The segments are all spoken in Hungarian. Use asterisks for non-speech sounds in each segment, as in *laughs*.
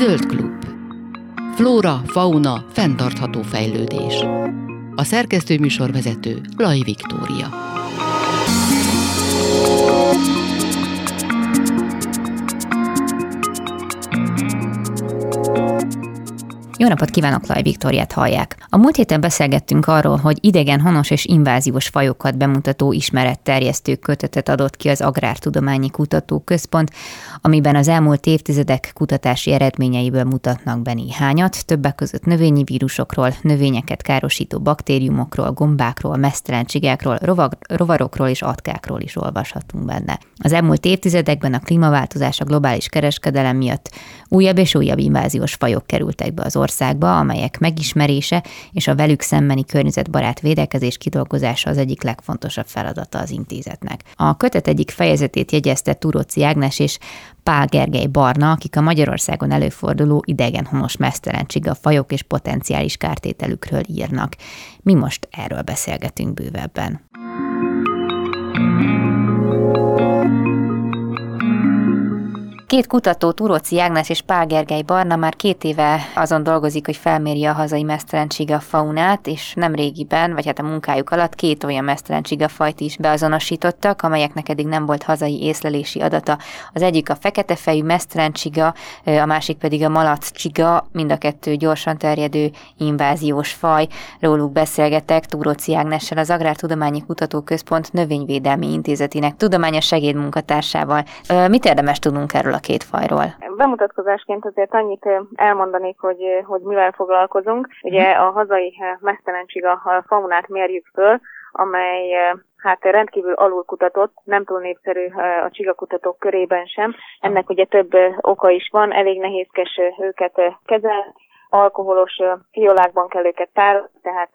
Zöld klub. Flóra, fauna, fenntartható fejlődés. A szerkesztő műsorvezető Laj Viktória. Jó napot kívánok, Laj Viktoriát hallják. A múlt héten beszélgettünk arról, hogy idegen, honos és inváziós fajokat bemutató ismeretterjesztő kötetet adott ki az Agrártudományi Kutatóközpont, amiben az elmúlt évtizedek kutatási eredményeiből mutatnak be néhányat, többek között növényi vírusokról, növényeket károsító baktériumokról, gombákról, mesztelen csigákról, rovarokról és atkákról is olvashatunk benne. Az elmúlt évtizedekben a klímaváltozás a globális kereskedelem miatt újabb és újabb inváziós fajok kerültek be az országba, amelyek megismerése és a velük szembeni környezetbarát védekezés kidolgozása az egyik legfontosabb feladata az intézetnek. A kötet egyik fejezetét jegyezte Turóci Ágnes és Pál Gergely Barna, akik a Magyarországon előforduló idegen homos mesztelen csiga fajok és potenciális kártételükről írnak. Mi most erről beszélgetünk bővebben. Két kutató, Turóci Ágnes és Pál Gergely Barna már két éve azon dolgozik, hogy felmérje a hazai mesztelencsiga faunát, és nem régiben, vagy hát a munkájuk alatt két olyan mesztelencsiga fajt is beazonosítottak, amelyeknek eddig nem volt hazai észlelési adata. Az egyik a fekete fejű mesztelencsiga, a másik pedig a malacsiga, mind a kettő gyorsan terjedő inváziós faj. Róluk beszélgetek Turóci Ágnessel, az Agrártudományi Kutatóközpont Növényvédelmi Intézetének tudományos segédmunkatársával. Mit érdemes tudnunk erről a két fajról? Bemutatkozásként azért annyit elmondanék, hogy, hogy mivel foglalkozunk. Ugye a hazai mesztelencsig a faunát mérjük föl, amely hát rendkívül alulkutatott, nem túl népszerű a csigakutatók körében sem. Ennek ugye több oka is van, elég nehézkes őket kezelni, alkoholos fiolákban kell őket tározni, tehát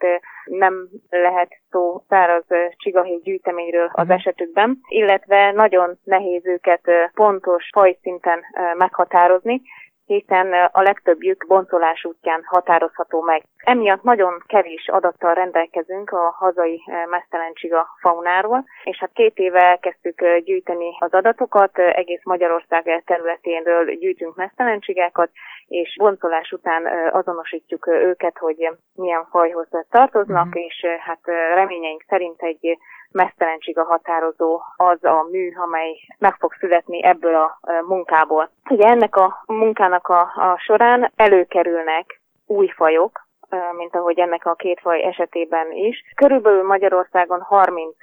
nem lehet szó száraz csigahéj gyűjteményről az mhm. esetükben, illetve nagyon nehéz őket pontos fajszinten meghatározni, hiszen a legtöbbjük boncolás útján határozható meg. Emiatt nagyon kevés adattal rendelkezünk a hazai mesztelencsiga faunáról, és hát két éve elkezdtük gyűjteni az adatokat, egész Magyarország területénről gyűjtünk mesztelencsigákat, és boncolás után azonosítjuk őket, hogy milyen fajhoz tartoznak, uh-huh. és hát reményeink szerint egy mesztelencsig a határozó az a mű, amely meg fog születni ebből a munkából. Ugye ennek a munkának a, a során előkerülnek új fajok, mint ahogy ennek a két faj esetében is. Körülbelül Magyarországon 30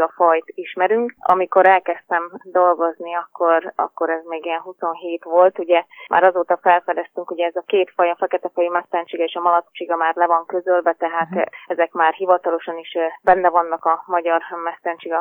a fajt ismerünk. Amikor elkezdtem dolgozni, akkor, akkor ez még ilyen 27 volt. Ugye már azóta felfedeztünk, hogy ez a két faj, a fekete fejű mesztelencsig és a malacsiga már le van közölve, tehát uh-huh. ezek már hivatalosan is benne vannak a magyar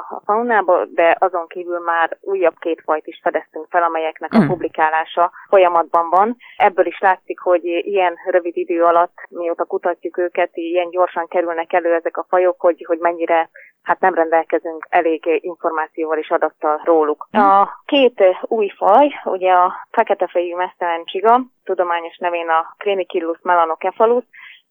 a faunában, de azon kívül már újabb két fajt is fedeztünk fel, amelyeknek a mhm. publikálása folyamatban van. Ebből is látszik, hogy ilyen rövid idő alatt, mióta kutatjuk őket, ilyen gyorsan kerülnek elő ezek a fajok, hogy, hogy mennyire hát nem rendelkezünk elég információval és adattal róluk. Mhm. A két új faj, ugye a fekete fejű mesztelen csiga, tudományos nevén a Crenicillus melanocefalus,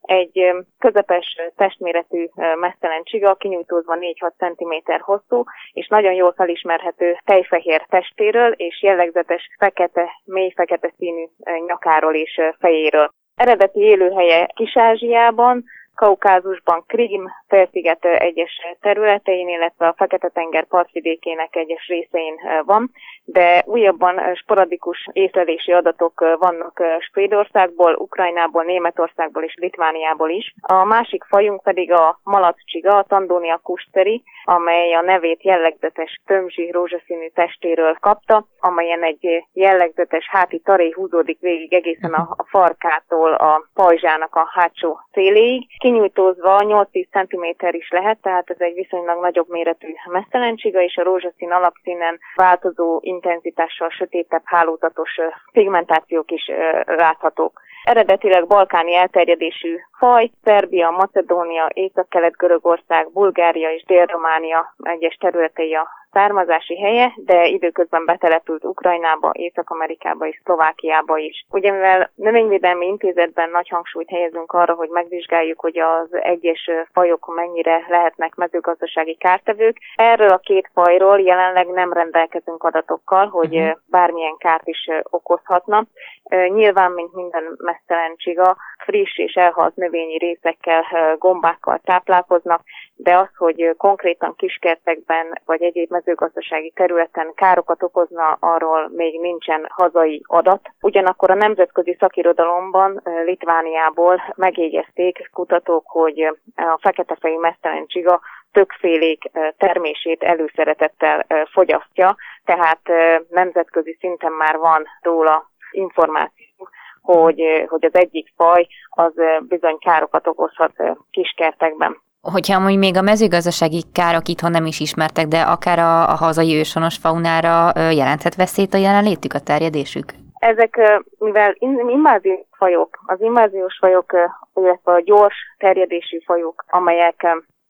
egy közepes testméretű mesztelen csiga, kinyújtózva 4-6 cm hosszú, és nagyon jól felismerhető tejfehér testéről, és jellegzetes fekete, mély fekete színű nyakáról és fejéről. Eredeti élőhelye Kis-Ázsiában, Kaukázusban, Krím félsziget egyes területein, illetve a Fekete-tenger partvidékének egyes részein van, de újabban sporadikus észlelési adatok vannak Svédországból, Ukrajnából, Németországból és Litvániából is. A másik fajunk pedig a malacsiga, a Tandonia kusteri, amely a nevét jellegzetes tömzsi rózsaszínű testéről kapta, amelyen egy jellegzetes háti taréj húzódik végig egészen a farkától a pajzsának a hátsó széléig kinyújtózva 8-10 cm is lehet, tehát ez egy viszonylag nagyobb méretű mesztelencsiga, és a rózsaszín alapszínen változó intenzitással sötétebb hálózatos pigmentációk is láthatók. Eredetileg balkáni elterjedésű faj, Szerbia, Macedónia, Észak-Kelet-Görögország, Bulgária és Dél-Románia egyes területei a származási helye, de időközben betelepült Ukrajnába, Észak-Amerikába és Szlovákiába is. Ugye mivel növényvédelmi intézetben nagy hangsúlyt helyezünk arra, hogy megvizsgáljuk, hogy az egyes fajok mennyire lehetnek mezőgazdasági kártevők, erről a két fajról jelenleg nem rendelkezünk adatokkal, hogy uh-huh. bármilyen kárt is okozhatna. Nyilván, mint minden mesztelen friss és elhalt növényi részekkel, gombákkal táplálkoznak, de az, hogy konkrétan kiskertekben vagy egyéb mezőgazdasági területen károkat okozna, arról még nincsen hazai adat. Ugyanakkor a nemzetközi szakirodalomban Litvániából megjegyezték kutatók, hogy a feketefejű mesztelen csiga többfélék termését előszeretettel fogyasztja, tehát nemzetközi szinten már van róla információ hogy, hogy az egyik faj az bizony károkat okozhat kiskertekben hogyha amúgy még a mezőgazdasági károk itthon nem is ismertek, de akár a, a hazai ősonos faunára jelenthet veszélyt a jelenlétük, a terjedésük? Ezek, mivel inváziós fajok, az inváziós fajok, illetve a gyors terjedésű fajok, amelyek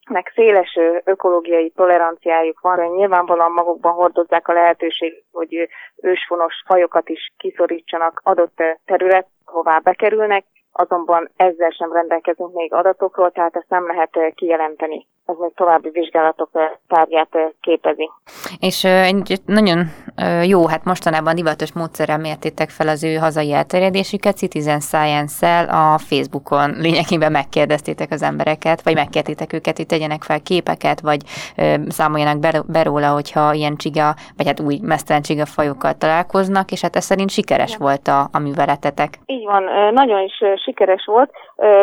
nek széles ökológiai toleranciájuk van, nyilvánvalóan magukban hordozzák a lehetőség, hogy ősfonos fajokat is kiszorítsanak adott terület, hová bekerülnek, azonban ezzel sem rendelkezünk még adatokról, tehát ezt nem lehet eh, kijelenteni. Ez még további vizsgálatok eh, tárgyát eh, képezi. És egy nagyon jó, hát mostanában divatos módszerrel mértétek fel az ő hazai elterjedésüket, Citizen Science-szel a Facebookon lényegében megkérdeztétek az embereket, vagy megkértétek őket, hogy tegyenek fel képeket, vagy számoljanak be róla, hogyha ilyen csiga, vagy hát új mesztelen csiga fajokkal találkoznak, és hát ez szerint sikeres ja. volt a, a műveletetek. Így van, nagyon is sikeres volt.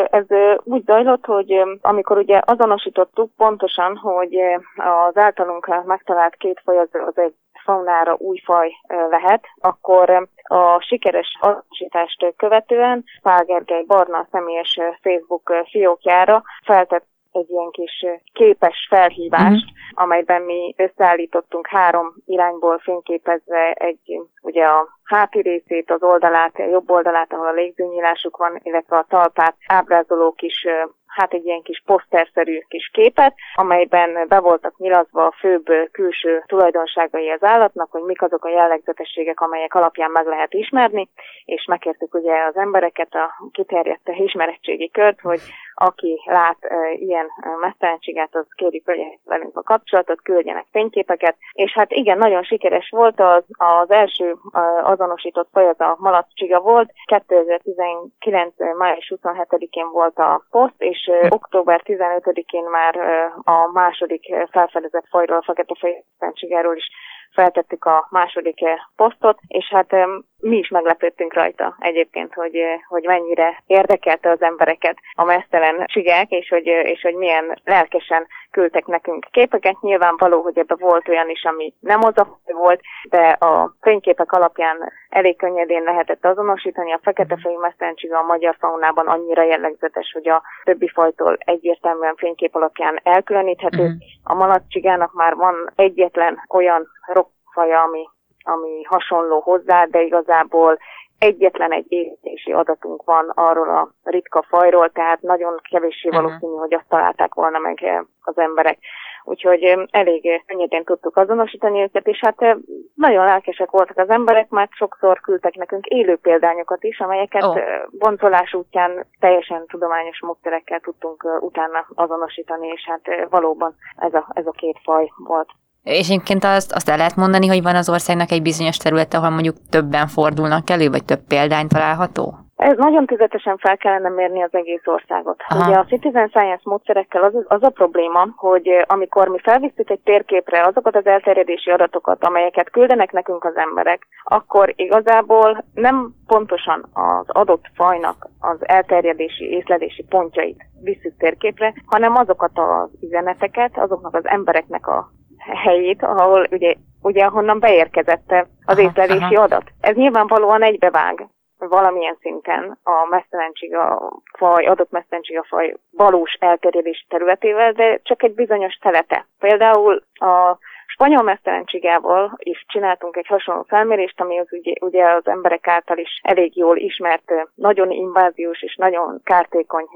Ez úgy zajlott, hogy amikor ugye azonosítottuk pontosan, hogy az általunk megtalált két faj az, az egy faunára új faj lehet, akkor a sikeres azonosítást követően Pál Gergely Barna személyes Facebook fiókjára feltett egy ilyen kis képes felhívást, uh-huh. amelyben mi összeállítottunk három irányból fényképezve egy, ugye a háti részét, az oldalát, a jobb oldalát, ahol a légzőnyílásuk van, illetve a talpát ábrázoló kis hát egy ilyen kis poszterszerű kis képet, amelyben be voltak nyilatva a főbb külső tulajdonságai az állatnak, hogy mik azok a jellegzetességek, amelyek alapján meg lehet ismerni, és megkértük ugye az embereket, a kiterjedt ismerettségi kört, hogy aki lát e, ilyen mesztelenséget, az kérjük, hogy velünk a kapcsolatot, küldjenek fényképeket, és hát igen, nagyon sikeres volt az, az első azonosított faj, az a malacsiga volt, 2019. május 27-én volt a poszt, és október 15-én már a második felfedezett fajról, a fekete is feltettük a második posztot, és hát mi is meglepődtünk rajta egyébként, hogy, hogy mennyire érdekelte az embereket a mesztelen csigák, és hogy, és hogy milyen lelkesen küldtek nekünk képeket. Nyilvánvaló, hogy ebbe volt olyan is, ami nem az volt, de a fényképek alapján elég könnyedén lehetett azonosítani. A fekete fejű mesztelencsige a magyar faunában annyira jellegzetes, hogy a többi fajtól egyértelműen fénykép alapján elkülöníthető. Uh-huh. A malacsigának már van egyetlen olyan rokfaja, ami ami hasonló hozzá, de igazából egyetlen egy érintési adatunk van arról a ritka fajról, tehát nagyon kevéssé mhm. valószínű, hogy azt találták volna meg az emberek. Úgyhogy elég könnyedén tudtuk azonosítani őket, és hát nagyon lelkesek voltak az emberek, mert sokszor küldtek nekünk élő példányokat is, amelyeket oh. boncolás útján teljesen tudományos módszerekkel tudtunk utána azonosítani, és hát valóban ez a, ez a két faj volt. És egyébként azt, azt el lehet mondani, hogy van az országnak egy bizonyos területe, ahol mondjuk többen fordulnak elő, vagy több példány található? Ez nagyon tüzetesen fel kellene mérni az egész országot. Aha. Ugye a Citizen Science módszerekkel az, az a probléma, hogy amikor mi felvisszük egy térképre azokat az elterjedési adatokat, amelyeket küldenek nekünk az emberek, akkor igazából nem pontosan az adott fajnak az elterjedési, észlelési pontjait visszük térképre, hanem azokat az üzeneteket, azoknak az embereknek a helyét, ahol ugye, ugye ahonnan beérkezett az aha, észlelési aha. adat. Ez nyilvánvalóan egybevág valamilyen szinten a mesztelencsiga faj, adott mesztelencsiga faj valós elterjedési területével, de csak egy bizonyos telete. Például a spanyol mesztelencsigával is csináltunk egy hasonló felmérést, ami az ugye, ugye az emberek által is elég jól ismert, nagyon inváziós és nagyon kártékony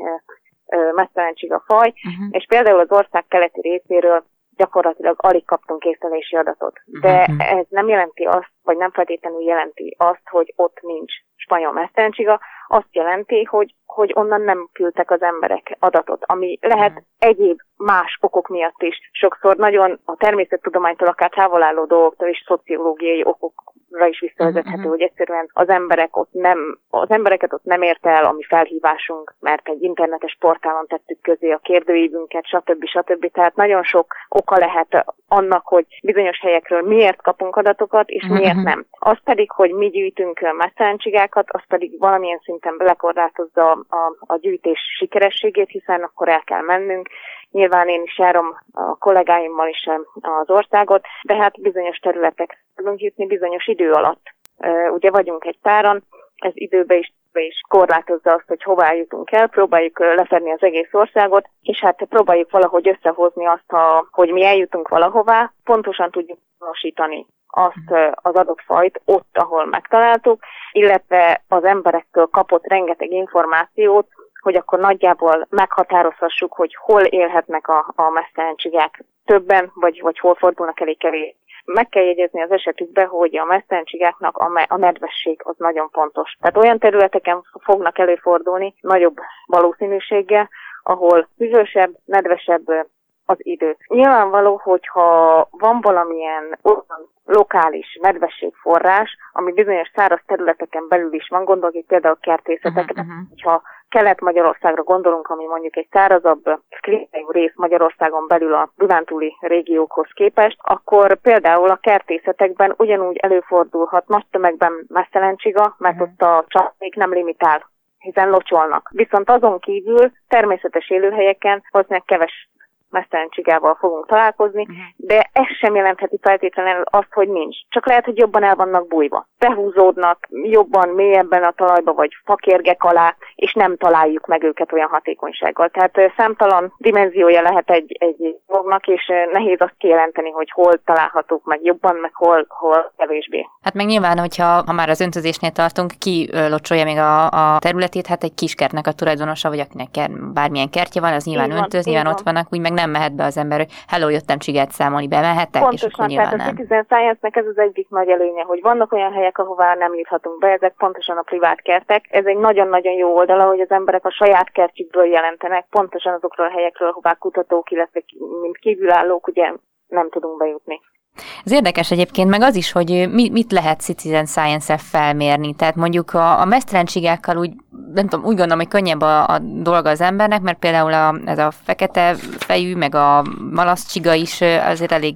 mesztelencsiga faj, uh-huh. és például az ország keleti részéről gyakorlatilag alig kaptunk észlelési adatot. De uh-huh. ez nem jelenti azt, vagy nem feltétlenül jelenti azt, hogy ott nincs spanyol mesztelencsiga, azt jelenti, hogy, hogy onnan nem küldtek az emberek adatot, ami lehet uh-huh. egyéb más okok miatt is. Sokszor nagyon a természettudománytól akár távol álló dolgoktól és szociológiai okok is visszavezethető, uh-huh. hogy egyszerűen az emberek ott nem, az embereket ott nem ért el a mi felhívásunk, mert egy internetes portálon tettük közé a kérdőívünket, stb. stb. Tehát nagyon sok oka lehet annak, hogy bizonyos helyekről miért kapunk adatokat, és uh-huh. miért nem. Az pedig, hogy mi gyűjtünk messzencsigákat, az pedig valamilyen szinten lekorlátozza a, a, a gyűjtés sikerességét, hiszen akkor el kell mennünk, Nyilván én is járom a kollégáimmal is az országot, de hát bizonyos területek tudunk jutni bizonyos idő alatt. Ugye vagyunk egy páran, ez időbe is is korlátozza azt, hogy hová jutunk el, próbáljuk lefedni az egész országot, és hát próbáljuk valahogy összehozni azt, ha, hogy mi eljutunk valahová, pontosan tudjuk azonosítani azt az adott fajt ott, ahol megtaláltuk, illetve az emberektől kapott rengeteg információt, hogy akkor nagyjából meghatározhassuk, hogy hol élhetnek a, a mesztelencsігák többen, vagy, vagy hol fordulnak elég kevés. Meg kell jegyezni az esetükbe, hogy a mesztelencsígáknak a, a nedvesség az nagyon fontos. Tehát olyan területeken fognak előfordulni nagyobb valószínűséggel, ahol hűvösebb, nedvesebb az idő. Nyilvánvaló, hogyha van valamilyen olyan lokális medvességforrás, ami bizonyos száraz területeken belül is van, gondolok itt például kertészetekre, uh-huh, uh-huh. hogyha Kelet-Magyarországra gondolunk, ami mondjuk egy szárazabb klímájú rész Magyarországon belül a Dunántúli régiókhoz képest, akkor például a kertészetekben ugyanúgy előfordulhat nagy tömegben messzelentsiga, mert uh-huh. ott a csapék nem limitál hiszen locsolnak. Viszont azon kívül természetes élőhelyeken valószínűleg keves mesztelencsигával fogunk találkozni, uh-huh. de ez sem jelentheti feltétlenül azt, hogy nincs. Csak lehet, hogy jobban el vannak bújva. Behúzódnak jobban, mélyebben a talajba, vagy fakérgek alá, és nem találjuk meg őket olyan hatékonysággal. Tehát számtalan dimenziója lehet egy, egy dolognak, és nehéz azt kijelenteni, hogy hol találhatók meg jobban, meg hol, hol kevésbé. Hát meg nyilván, hogyha ha már az öntözésnél tartunk, ki locsolja még a, a területét, hát egy kiskertnek a tulajdonosa, vagy akinek bármilyen kertje van, az nyilván van, öntőz, nyilván ott vannak, úgy meg nem mehet be az ember, hogy hello, jöttem csigát számolni, bemehetek, Pontosan, és akkor tehát a Citizen Science-nek ez az egyik nagy előnye, hogy vannak olyan helyek, ahová nem juthatunk be, ezek pontosan a privát kertek. Ez egy nagyon-nagyon jó oldala, hogy az emberek a saját kertjükből jelentenek, pontosan azokról a helyekről, ahová kutatók, illetve mint kívülállók ugye nem tudunk bejutni. Ez érdekes egyébként, meg az is, hogy mit lehet Citizen Science-e felmérni. Tehát mondjuk a, a mesztelenségákkal úgy, nem tudom, úgy gondolom, hogy könnyebb a, a dolga az embernek, mert például a, ez a fekete fejű, meg a malaszcsiga is azért elég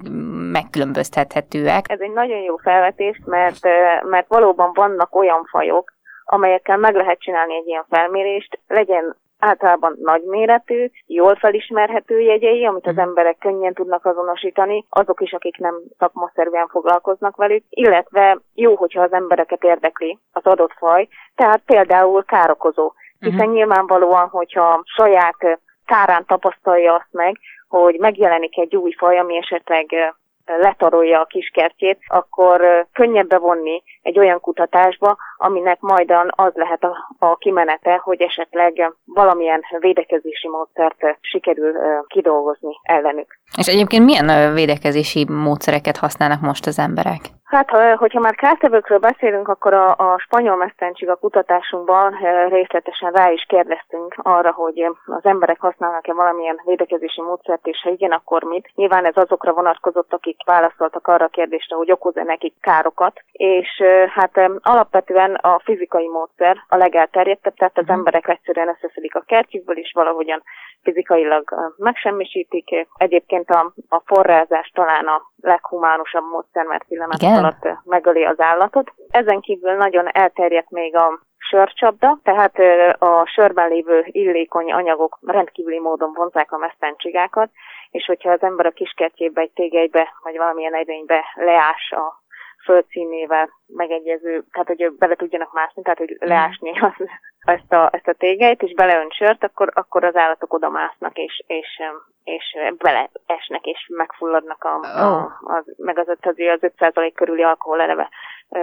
megkülönböztethetőek. Ez egy nagyon jó felvetés, mert, mert valóban vannak olyan fajok, amelyekkel meg lehet csinálni egy ilyen felmérést, legyen általában nagyméretű, jól felismerhető jegyei, amit az mhm. emberek könnyen tudnak azonosítani, azok is, akik nem szakmaszerűen foglalkoznak velük, illetve jó, hogyha az embereket érdekli az adott faj, tehát például károkozó. Hiszen uh-huh. nyilvánvalóan, hogyha saját kárán tapasztalja azt meg, hogy megjelenik egy új faj, ami esetleg letarolja a kiskertjét, akkor könnyebb bevonni egy olyan kutatásba, aminek majdan az lehet a, a kimenete, hogy esetleg valamilyen védekezési módszert sikerül kidolgozni ellenük. És egyébként milyen védekezési módszereket használnak most az emberek? Hát, hogyha már kártevőkről beszélünk, akkor a, a spanyol mesztencsig a kutatásunkban részletesen rá is kérdeztünk arra, hogy az emberek használnak-e valamilyen védekezési módszert, és ha igen, akkor mit. Nyilván ez azokra vonatkozott, akik válaszoltak arra a kérdésre, hogy okoz-e nekik károkat, és hát alapvetően a fizikai módszer a legelterjedtebb, tehát az mhm. emberek egyszerűen összeszedik a kertjükből, és valahogyan fizikailag megsemmisítik. Egyébként a, a forrázás talán a leghumánusabb módszer, mert pillanat alatt megöli az állatot. Ezen kívül nagyon elterjedt még a sörcsapda, tehát a sörben lévő illékony anyagok rendkívüli módon vonzák a mesztencsigákat, és hogyha az ember a kiskertjébe, egy tégelybe, vagy valamilyen edénybe leás a földszínével megegyező, tehát hogy bele tudjanak mászni, tehát hogy leásni az ezt a, ezt a tégelyt, és beleönt sört, akkor, akkor az állatok oda másznak, és, és, és beleesnek, és megfulladnak, a, a, a, meg az, az, az 5% körüli alkohol eleve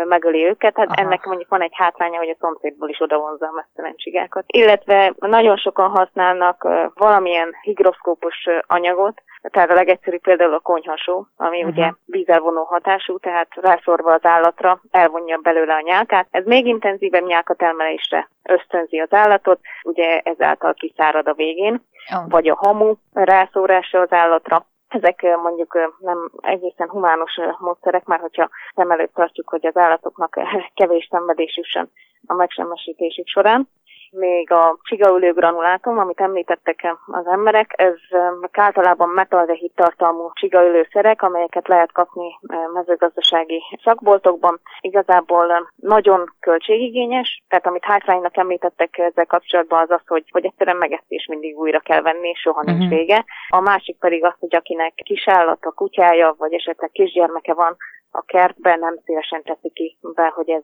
megöli őket. Hát Aha. ennek mondjuk van egy hátránya, hogy a szomszédból is odavonza a mesztelen csigákat. Illetve nagyon sokan használnak valamilyen higroszkópos anyagot, tehát a legegyszerűbb például a konyhasó, ami uh-huh. ugye vízelvonó hatású, tehát rászorva az állatra elvonja belőle a nyálkát. Ez még intenzívebb nyálkatelmelésre ösztönzi az állatot, ugye ezáltal kiszárad a végén, oh. vagy a hamu rászórása az állatra. Ezek mondjuk nem egészen humános módszerek, már hogyha szem előtt tartjuk, hogy az állatoknak kevés szenvedés jusson a megsemmisítésük során még a csigaülő granulátum, amit említettek az emberek, ez általában metaldehid tartalmú csigaülőszerek, amelyeket lehet kapni mezőgazdasági szakboltokban. Igazából nagyon költségigényes, tehát amit hátránynak említettek ezzel kapcsolatban az az, hogy, hogy egyszerűen megesztés mindig újra kell venni, soha nincs uh-huh. vége. A másik pedig az, hogy akinek kisállata, kutyája, vagy esetleg kisgyermeke van, a kertben nem szívesen teszi ki be, hogy ez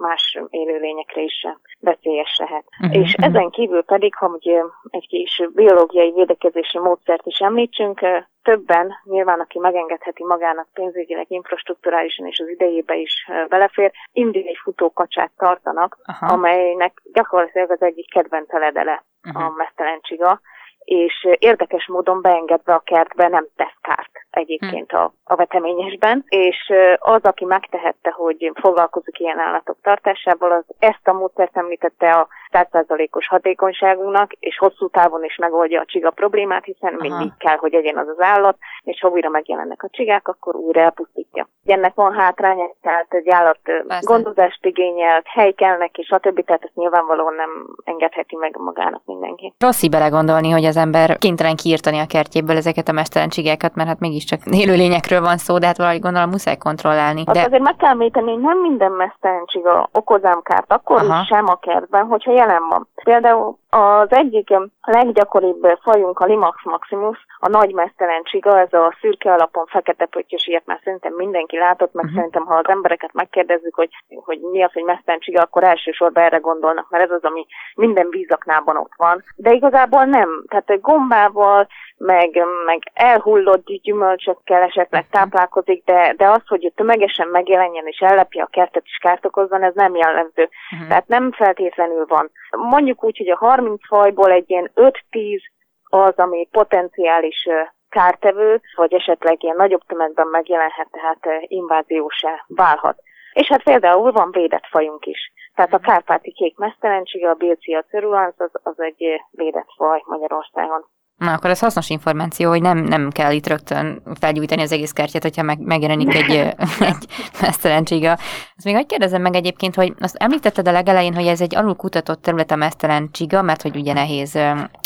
más élőlényekre is veszélyes lehet. Uh-huh. És ezen kívül pedig, ha ugye egy kis biológiai védekezési módszert is említsünk, többen, nyilván aki megengedheti magának pénzügyileg, infrastruktúrálisan és az idejébe is belefér, indiai futókacsát tartanak, Aha. amelynek gyakorlatilag az egyik kedvence ledele uh-huh. a mesztelen csiga, és érdekes módon beengedve a kertbe nem tesz kárt egyébként a, a veteményesben, és az, aki megtehette, hogy foglalkozik ilyen állatok tartásával, az ezt a módszert említette a 100%-os hatékonyságunknak, és hosszú távon is megoldja a csiga problémát, hiszen Aha. mindig kell, hogy egyen az az állat, és ha újra megjelennek a csigák, akkor újra elpusztítja. Ennek van hátránya, tehát egy állat Persze. gondozást igényel, hely kellnek, és a többi, tehát ezt nyilvánvalóan nem engedheti meg magának mindenki. Rossz belegondolni, hogy az ember kénytelen kiírtani a kertjéből ezeket a mesztelen csigákat, mert hát mégiscsak élőlényekről van szó, de hát valahogy gondolom muszáj kontrollálni. De... azért meg kell említeni, hogy nem minden mesztelen csiga okoz kárt, akkor Aha. is sem a kertben, hogyha jelen van. Például az egyik leggyakoribb fajunk a Limax maximus, a nagy mesztelen csiga, ez a szürke alapon fekete pöttyös, ilyet már szerintem mindenki látott, meg uh-huh. szerintem ha az embereket megkérdezzük, hogy, hogy mi az, hogy mesztelen csiga, akkor elsősorban erre gondolnak, mert ez az, ami minden vízaknában ott van. De igazából nem. Tehát gombával, meg, meg elhullott gyümölcsökkel esetleg mhm. táplálkozik, de, de az, hogy tömegesen megjelenjen és ellepje a kertet és kárt okozzon, ez nem jellemző. Uh-huh. Tehát nem feltétlenül van. Mondjuk úgy, hogy a 30 fajból egy ilyen 5-10 az, ami potenciális kártevő, vagy esetleg ilyen nagyobb tömegben megjelenhet, tehát inváziósá válhat. És hát például van védett fajunk is. Tehát a mhm. kárpáti kék mesztelensége, a Bilcia cerulans, az, az egy védett faj Magyarországon. Na, akkor ez hasznos információ, hogy nem, nem kell itt rögtön felgyújtani az egész kártyát, hogyha meg, megjelenik egy, *laughs* *laughs* egy mesztelencsiga. Azt még hogy kérdezem meg egyébként, hogy azt említetted a legelején, hogy ez egy alul kutatott terület a mesztelencsiga, mert hogy ugye nehéz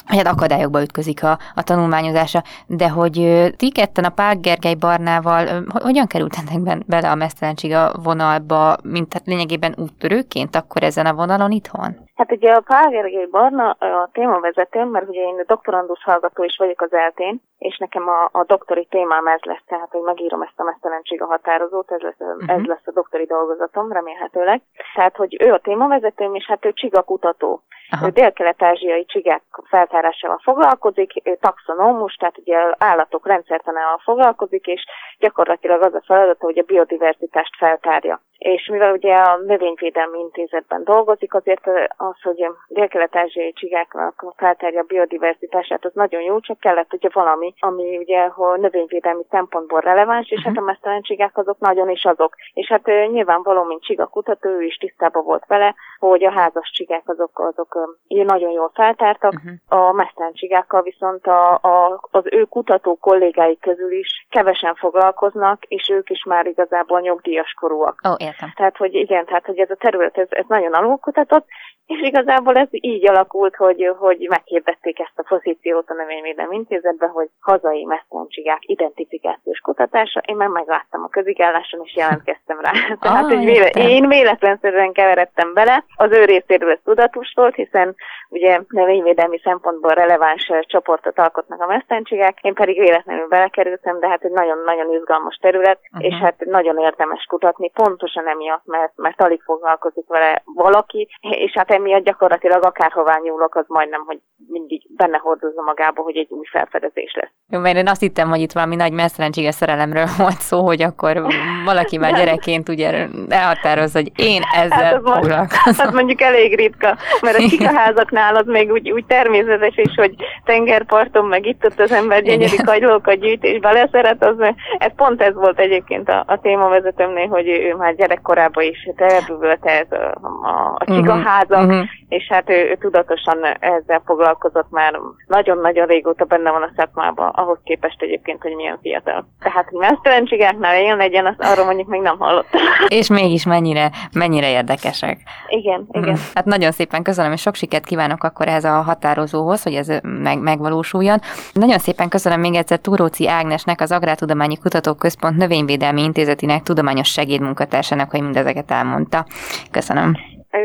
hogy hát akadályokba ütközik a, a tanulmányozása, de hogy ti ketten a Pál Gergely Barnával hogyan kerültetek bele a mesztelencsiga vonalba, mint hát lényegében úttörőként akkor ezen a vonalon itthon? Hát ugye a Pál Gergely Barna a témavezetőm, mert ugye én doktorandusz hallgató is vagyok az eltén, és nekem a, a doktori témám ez lesz, tehát hogy megírom ezt a mesztelencsiga határozót, ez lesz, uh-huh. ez lesz a doktori dolgozatom remélhetőleg. Tehát, hogy ő a témavezetőm, és hát ő csigakutató. Aha. Dél-kelet-ázsiai csigák feltárásával foglalkozik, taxonómus, tehát ugye állatok rendszertanával foglalkozik, és gyakorlatilag az a feladata, hogy a biodiverzitást feltárja és mivel ugye a Növényvédelmi Intézetben dolgozik, azért az, hogy dél-kelet-ázsiai csigáknak feltárja a biodiverzitását, az nagyon jó, csak kellett ugye valami, ami ugye a növényvédelmi szempontból releváns, és uh-huh. hát a mesztelen csigák azok nagyon is azok. És hát nyilvánvaló, mint csigakutató, ő is tisztában volt vele, hogy a házas csigák azok, azok nagyon jól feltártak, uh-huh. a mesztelen csigákkal viszont a, a, az ő kutató kollégái közül is kevesen foglalkoznak, és ők is már igazából nyugdíjas korúak. Oh, Értem. Tehát, hogy igen, tehát, hogy ez a terület, ez, ez nagyon alulkutatott, és igazából ez így alakult, hogy, hogy meghirdették ezt a pozíciót a Növényvédelmi Intézetben, hogy hazai messzpontcsigák identifikációs kutatása. Én meg megláttam a közigálláson, és jelentkeztem rá. *laughs* Tehát, ah, hogy véle, én véletlenszerűen keveredtem bele. Az ő részéről ez tudatos volt, hiszen ugye növényvédelmi szempontból releváns csoportot alkotnak a mesztencsigák, én pedig véletlenül belekerültem, de hát egy nagyon-nagyon izgalmas terület, uh-huh. és hát nagyon érdemes kutatni, pontosan emiatt, mert, mert alig foglalkozik vele valaki, és hát emiatt gyakorlatilag akárhová nyúlok, az majdnem, hogy mindig benne hordozza magába, hogy egy új felfedezés lesz. Jó, mert én azt hittem, hogy itt valami nagy mesztelenséges szerelemről *laughs* volt szó, hogy akkor valaki már gyerekként ugye elhatározza, hogy én ezzel hát foglalkozom. Hát mondjuk elég ritka, mert a cikaházaknál az még úgy, úgy természetes is, hogy tengerparton meg itt ott az ember gyönyörű kagylókat gyűjt és beleszeret, az, ez pont ez volt egyébként a, a témavezetőmnél, hogy ő már gyerekkorában is terbűvölte ez a, a, a cikaházak, uh-huh. és hát ő, ő tudatosan ezzel foglalkozott már nagyon-nagyon régóta benne van a szakmában, ahhoz képest egyébként, hogy milyen fiatal. Tehát, hogy mesztelenségáknál ilyen legyen, azt arról mondjuk még nem hallottam. *laughs* És mégis mennyire, mennyire érdekesek. Igen, igen. Hát nagyon szépen köszönöm, és sok sikert kívánok akkor ehhez a határozóhoz, hogy ez meg, megvalósuljon. Nagyon szépen köszönöm még egyszer Túróci Ágnesnek, az Agrártudományi Kutatóközpont Növényvédelmi Intézetének tudományos segédmunkatársának, hogy mindezeket elmondta. Köszönöm.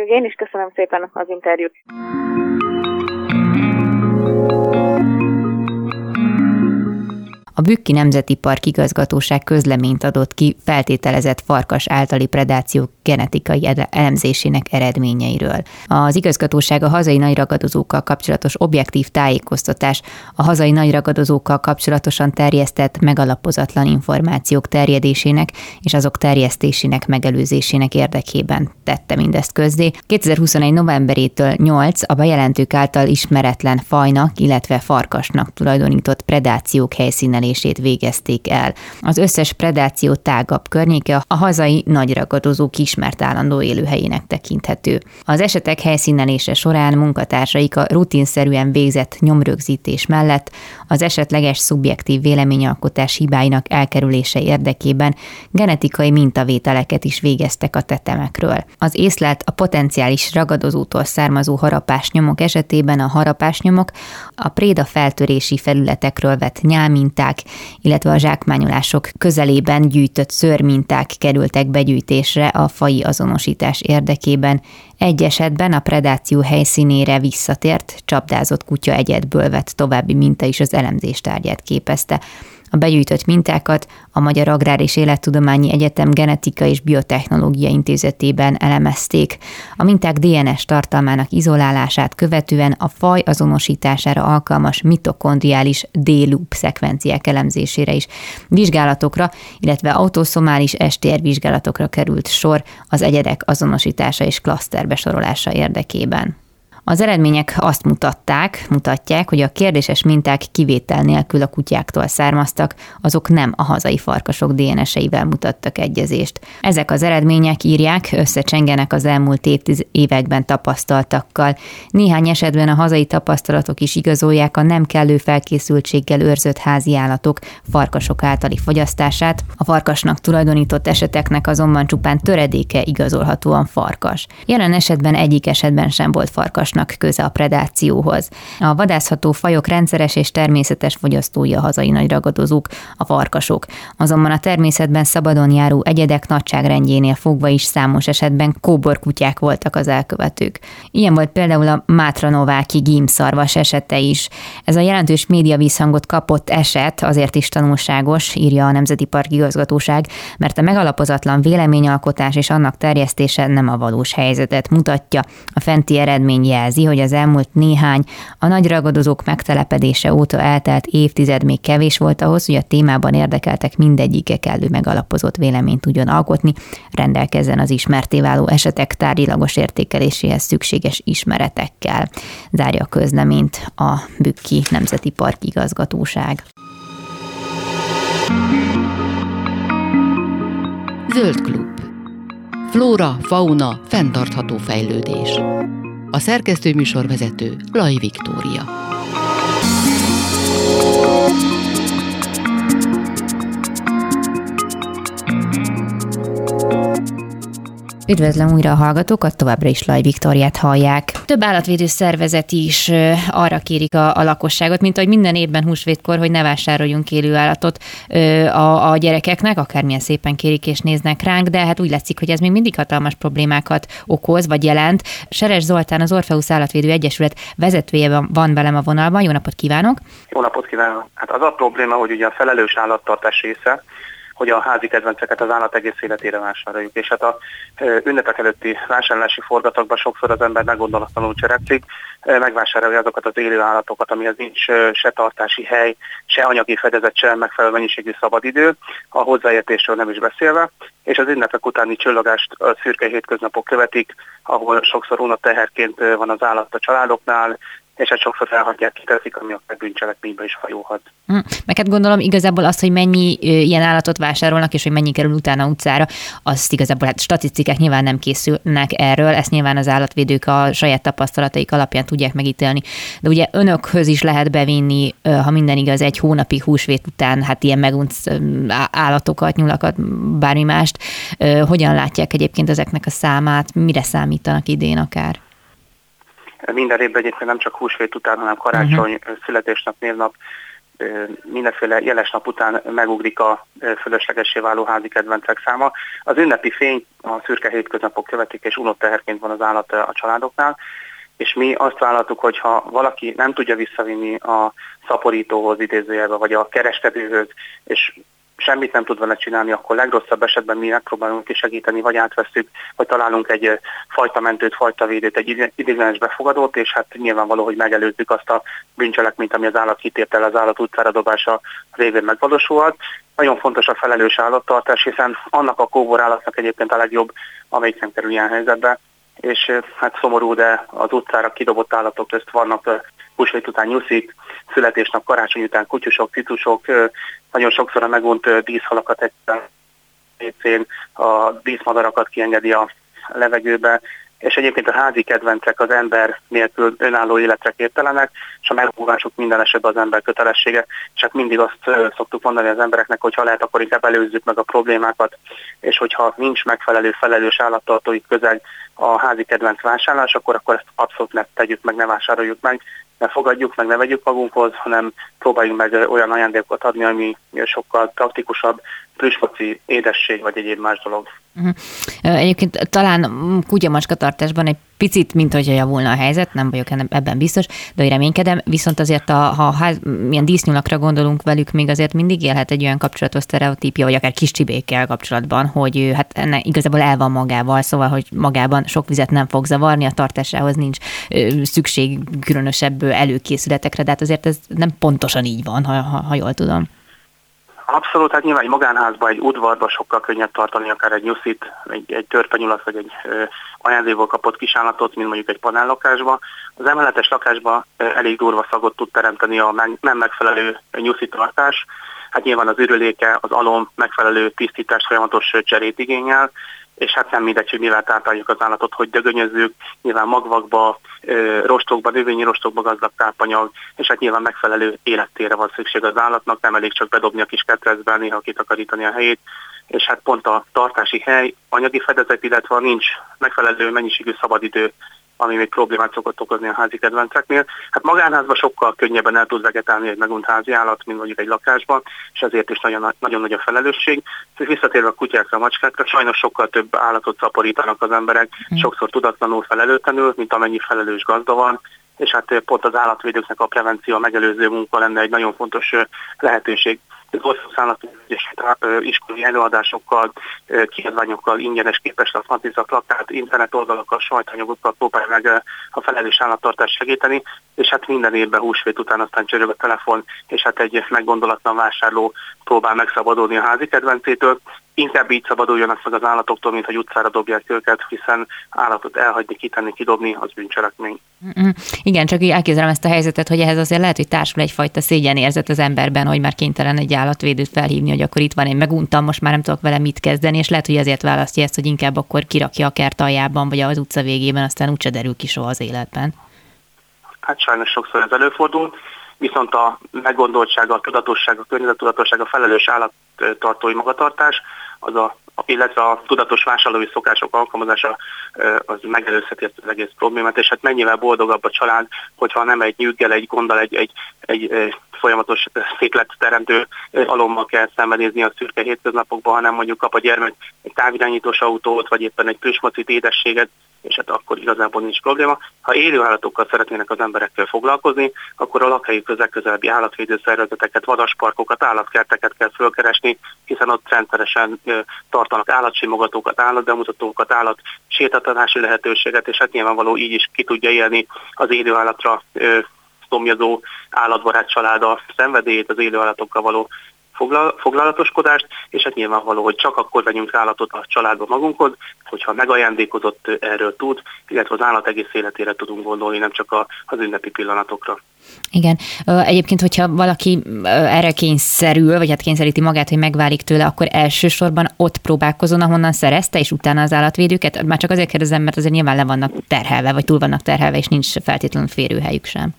Én is köszönöm szépen az interjút. Bükki Nemzeti Park igazgatóság közleményt adott ki feltételezett farkas általi predáció genetikai elemzésének eredményeiről. Az igazgatóság a hazai nagyragadozókkal kapcsolatos objektív tájékoztatás, a hazai nagyragadozókkal kapcsolatosan terjesztett megalapozatlan információk terjedésének és azok terjesztésének megelőzésének érdekében tette mindezt közzé. 2021. novemberétől 8 a bejelentők által ismeretlen fajnak, illetve farkasnak tulajdonított predációk helyszínelését ellenőrzését végezték el. Az összes predáció tágabb környéke a hazai nagyragadozók ismert állandó élőhelyének tekinthető. Az esetek helyszínelése során munkatársaik a rutinszerűen végzett nyomrögzítés mellett az esetleges szubjektív véleményalkotás hibáinak elkerülése érdekében genetikai mintavételeket is végeztek a tetemekről. Az észlelt a potenciális ragadozótól származó harapásnyomok esetében a harapásnyomok a préda feltörési felületekről vett nyálminták, illetve a zsákmányolások közelében gyűjtött szörminták kerültek begyűjtésre a fai azonosítás érdekében. Egy esetben a predáció helyszínére visszatért, csapdázott kutya egyedből vett további minta is az elemzés tárgyát képezte. A begyűjtött mintákat a Magyar Agrár és Élettudományi Egyetem Genetika és Biotechnológia Intézetében elemezték. A minták DNS tartalmának izolálását követően a faj azonosítására alkalmas mitokondriális D-loop szekvenciák elemzésére is vizsgálatokra, illetve autoszomális STR vizsgálatokra került sor az egyedek azonosítása és klaszterbesorolása érdekében. Az eredmények azt mutatták, mutatják, hogy a kérdéses minták kivétel nélkül a kutyáktól származtak, azok nem a hazai farkasok DNS-eivel mutattak egyezést. Ezek az eredmények írják, összecsengenek az elmúlt évtiz években tapasztaltakkal. Néhány esetben a hazai tapasztalatok is igazolják a nem kellő felkészültséggel őrzött házi állatok farkasok általi fogyasztását. A farkasnak tulajdonított eseteknek azonban csupán töredéke igazolhatóan farkas. Jelen esetben egyik esetben sem volt farkas farkasnak köze a predációhoz. A vadászható fajok rendszeres és természetes fogyasztói a hazai nagy ragadozók, a farkasok. Azonban a természetben szabadon járó egyedek nagyságrendjénél fogva is számos esetben kóborkutyák voltak az elkövetők. Ilyen volt például a Mátranováki gímszarvas esete is. Ez a jelentős média visszhangot kapott eset azért is tanulságos, írja a Nemzeti Park igazgatóság, mert a megalapozatlan véleményalkotás és annak terjesztése nem a valós helyzetet mutatja. A fenti eredmény jelzi jelzi, hogy az elmúlt néhány a nagy ragadozók megtelepedése óta eltelt évtized még kevés volt ahhoz, hogy a témában érdekeltek mindegyike kellő megalapozott véleményt tudjon alkotni, rendelkezzen az ismerté váló esetek tárgyilagos értékeléséhez szükséges ismeretekkel. Zárja a közleményt a Bükki Nemzeti Park igazgatóság. Zöld Klub. Flóra, fauna, fenntartható fejlődés. A szerkesztő műsorvezető Laj Viktória. Üdvözlöm újra a hallgatókat, továbbra is Laj Viktoriát hallják. Több állatvédő szervezet is arra kérik a, a lakosságot, mint hogy minden évben húsvétkor, hogy ne vásároljunk élő állatot a, a gyerekeknek, akármilyen szépen kérik és néznek ránk, de hát úgy látszik, hogy ez még mindig hatalmas problémákat okoz, vagy jelent. Seres Zoltán, az Orfeusz Állatvédő Egyesület vezetője van, van velem a vonalban. Jó napot kívánok! Jó napot kívánok! Hát az a probléma, hogy ugye a felelős állattartás része, hogy a házi kedvenceket az állat egész életére vásároljuk. És hát a ünnepek előtti vásárlási forgatokban sokszor az ember meggondolatlanul cselekszik, megvásárolja azokat az élő állatokat, amihez nincs se tartási hely, se anyagi fedezet, se megfelelő mennyiségű szabadidő, a hozzáértésről nem is beszélve, és az ünnepek utáni csillagást a szürke hétköznapok követik, ahol sokszor unoteherként van az állat a családoknál, és hát sokszor elhagyják, kiteszik, ami a bűncselekménybe is hajóhat. Hm. Meg hát gondolom igazából az, hogy mennyi ilyen állatot vásárolnak, és hogy mennyi kerül utána utcára, azt igazából hát statisztikák nyilván nem készülnek erről, ezt nyilván az állatvédők a saját tapasztalataik alapján tudják megítélni. De ugye önökhöz is lehet bevinni, ha minden igaz, egy hónapi húsvét után, hát ilyen megunc állatokat, nyulakat, bármi mást. Hogyan látják egyébként ezeknek a számát, mire számítanak idén akár? Minden évben egyébként nem csak húsvét után, hanem karácsony, uh-huh. születésnap, névnap, mindenféle jeles nap után megugrik a fölöslegessé váló házi kedvencek száma. Az ünnepi fény a szürke hétköznapok követik, és unott teherként van az állat a családoknál, és mi azt vállaltuk, hogy ha valaki nem tudja visszavinni a szaporítóhoz idézőjelbe, vagy a kereskedőhöz, és semmit nem tud vele csinálni, akkor legrosszabb esetben mi megpróbálunk ki segíteni, vagy átveszünk, vagy találunk egy fajta mentőt, fajta védőt, egy idéglenes befogadót, és hát nyilvánvaló, hogy megelőzzük azt a bűncselekményt, ami az állat kitért el az állat utcára dobása révén megvalósulhat. Nagyon fontos a felelős állattartás, hiszen annak a kóbor állatnak egyébként a legjobb, amelyik nem kerül ilyen helyzetbe, és hát szomorú, de az utcára kidobott állatok közt vannak húsvét után nyuszik, születésnap, karácsony után kutyusok, citusok, nagyon sokszor a megvont díszhalakat egy a díszmadarakat kiengedi a levegőbe, és egyébként a házi kedvencek az ember nélkül önálló életre képtelenek, és a megmúlásuk minden esetben az ember kötelessége, hát mindig azt szoktuk mondani az embereknek, hogy ha lehet, akkor inkább előzzük meg a problémákat, és hogyha nincs megfelelő felelős állattartói közeg a házi kedvenc vásárlás, akkor, akkor ezt abszolút ne tegyük meg, ne vásároljuk meg, ne fogadjuk meg, ne vegyük magunkhoz, hanem próbáljunk meg olyan ajándékot adni, ami sokkal praktikusabb, plüsfoci, édesség vagy egyéb más dolog. Uh-huh. Egyébként talán kutyamacska tartásban egy picit, mint hogyha javulna a helyzet, nem vagyok ebben biztos, de hogy reménykedem, viszont azért, a, ha ház, milyen dísznyulakra gondolunk velük, még azért mindig élhet egy olyan kapcsolatos sztereotípia, vagy akár kis csibékkel kapcsolatban, hogy hát ennek igazából el van magával, szóval, hogy magában sok vizet nem fog zavarni, a tartásához nincs szükség különösebb előkészületekre, de hát azért ez nem pontosan így van, ha, ha, ha jól tudom. Abszolút, hát nyilván egy magánházban, egy udvarban sokkal könnyebb tartani akár egy nyuszit, egy, egy törpenyulat vagy egy ajándékból kapott kisállatot, mint mondjuk egy panellakásban. Az emeletes lakásban elég durva szagot tud teremteni a nem megfelelő nyuszitartás. Hát nyilván az ürüléke, az alom megfelelő tisztítás folyamatos cserét igényel, és hát nem mindegy, hogy mivel tápláljuk az állatot, hogy dögönyezzük, nyilván magvakba, rostokba, növényi rostokba gazdag tápanyag, és hát nyilván megfelelő élettére van szükség az állatnak, nem elég csak bedobni a kis ketrecbe, néha kitakarítani a helyét, és hát pont a tartási hely, anyagi fedezet, illetve nincs megfelelő mennyiségű szabadidő ami még problémát szokott okozni a házi kedvenceknél. Hát magánházban sokkal könnyebben el tud vegetálni egy megunt házi állat, mint mondjuk egy lakásban, és ezért is nagyon, nagyon nagy a felelősség. Visszatérve a kutyákra, a macskákra, sajnos sokkal több állatot szaporítanak az emberek, mm. sokszor tudatlanul, felelőtlenül, mint amennyi felelős gazda van, és hát pont az állatvédőknek a prevenció, a megelőző munka lenne egy nagyon fontos lehetőség az Állatvédőség iskolai előadásokkal, kiadványokkal, ingyenes képes matizak, lakát, internet oldalakkal, sajtanyagokkal próbálja meg a felelős állattartást segíteni, és hát minden évben húsvét után aztán csörög a telefon, és hát egy meggondolatlan vásárló próbál megszabadulni a házi kedvencétől. Inkább így szabaduljanak meg az állatoktól, mint hogy utcára dobják őket, hiszen állatot elhagyni, kitenni, kidobni, az bűncselekmény. Mm-hmm. Igen, csak így elképzelem ezt a helyzetet, hogy ehhez azért lehet, hogy társul egyfajta szégyenérzet az emberben, hogy már kénytelen egy állatvédőt felhívni, hogy akkor itt van, én meguntam, most már nem tudok vele mit kezdeni, és lehet, hogy ezért választja ezt, hogy inkább akkor kirakja a kert aljában, vagy az utca végében, aztán úgyse derül ki soha az életben. Hát sajnos sokszor ez előfordul, viszont a meggondoltság, a tudatosság, a környezettudatosság, a felelős állattartói magatartás, az a, illetve a tudatos vásárlói szokások alkalmazása az megelőzheti ezt az egész problémát, és hát mennyivel boldogabb a család, hogyha nem egy nyűggel, egy gonddal, egy, egy, egy folyamatos székletteremtő alommal kell szembenézni a szürke hétköznapokban, hanem mondjuk kap a gyermek egy távirányítós autót, vagy éppen egy plüsmocit, édességet, és hát akkor igazából nincs probléma. Ha élő állatokkal szeretnének az emberekkel foglalkozni, akkor a lakhelyük legközelebbi állatvédő szervezeteket, vadasparkokat, állatkerteket kell fölkeresni, hiszen ott rendszeresen tartanak állatsimogatókat, állatbemutatókat, állat sétatanási lehetőséget, és hát nyilvánvaló így is ki tudja élni az élő állatra szomjazó állatbarát család a szenvedélyét, az élő állatokkal való foglal, foglalatoskodást, és hát nyilvánvaló, hogy csak akkor vegyünk állatot a családba magunkhoz, hogyha megajándékozott erről tud, illetve az állat egész életére tudunk gondolni, nem csak az ünnepi pillanatokra. Igen. Egyébként, hogyha valaki erre kényszerül, vagy hát kényszeríti magát, hogy megválik tőle, akkor elsősorban ott próbálkozon, ahonnan szerezte, és utána az állatvédőket? Már csak azért kérdezem, mert azért nyilván le vannak terhelve, vagy túl vannak terhelve, és nincs feltétlenül férőhelyük sem.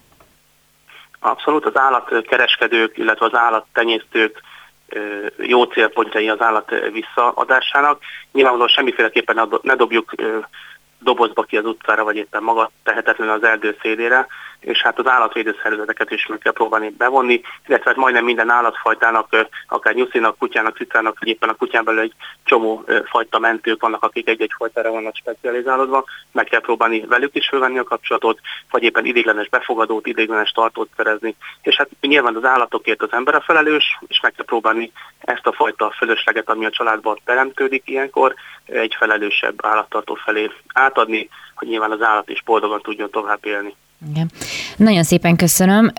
Abszolút az állatkereskedők, illetve az állattenyésztők jó célpontjai az állat visszaadásának. Nyilvánvalóan semmiféleképpen ne dobjuk dobozba ki az utcára, vagy éppen maga tehetetlenül az erdő szélére, és hát az állatvédő szervezeteket is meg kell próbálni bevonni, illetve hát majdnem minden állatfajtának, akár nyuszinak, kutyának, cicának, vagy éppen a kutyán belül egy csomó fajta mentők vannak, akik egy-egy fajtára vannak specializálódva, meg kell próbálni velük is fölvenni a kapcsolatot, vagy éppen idéglenes befogadót, idéglenes tartót szerezni. És hát nyilván az állatokért az ember a felelős, és meg kell próbálni ezt a fajta fölösleget, ami a családban teremtődik ilyenkor, egy felelősebb állattartó felé átadni, hogy nyilván az állat is boldogan tudjon tovább élni. Igen. Nagyon szépen köszönöm.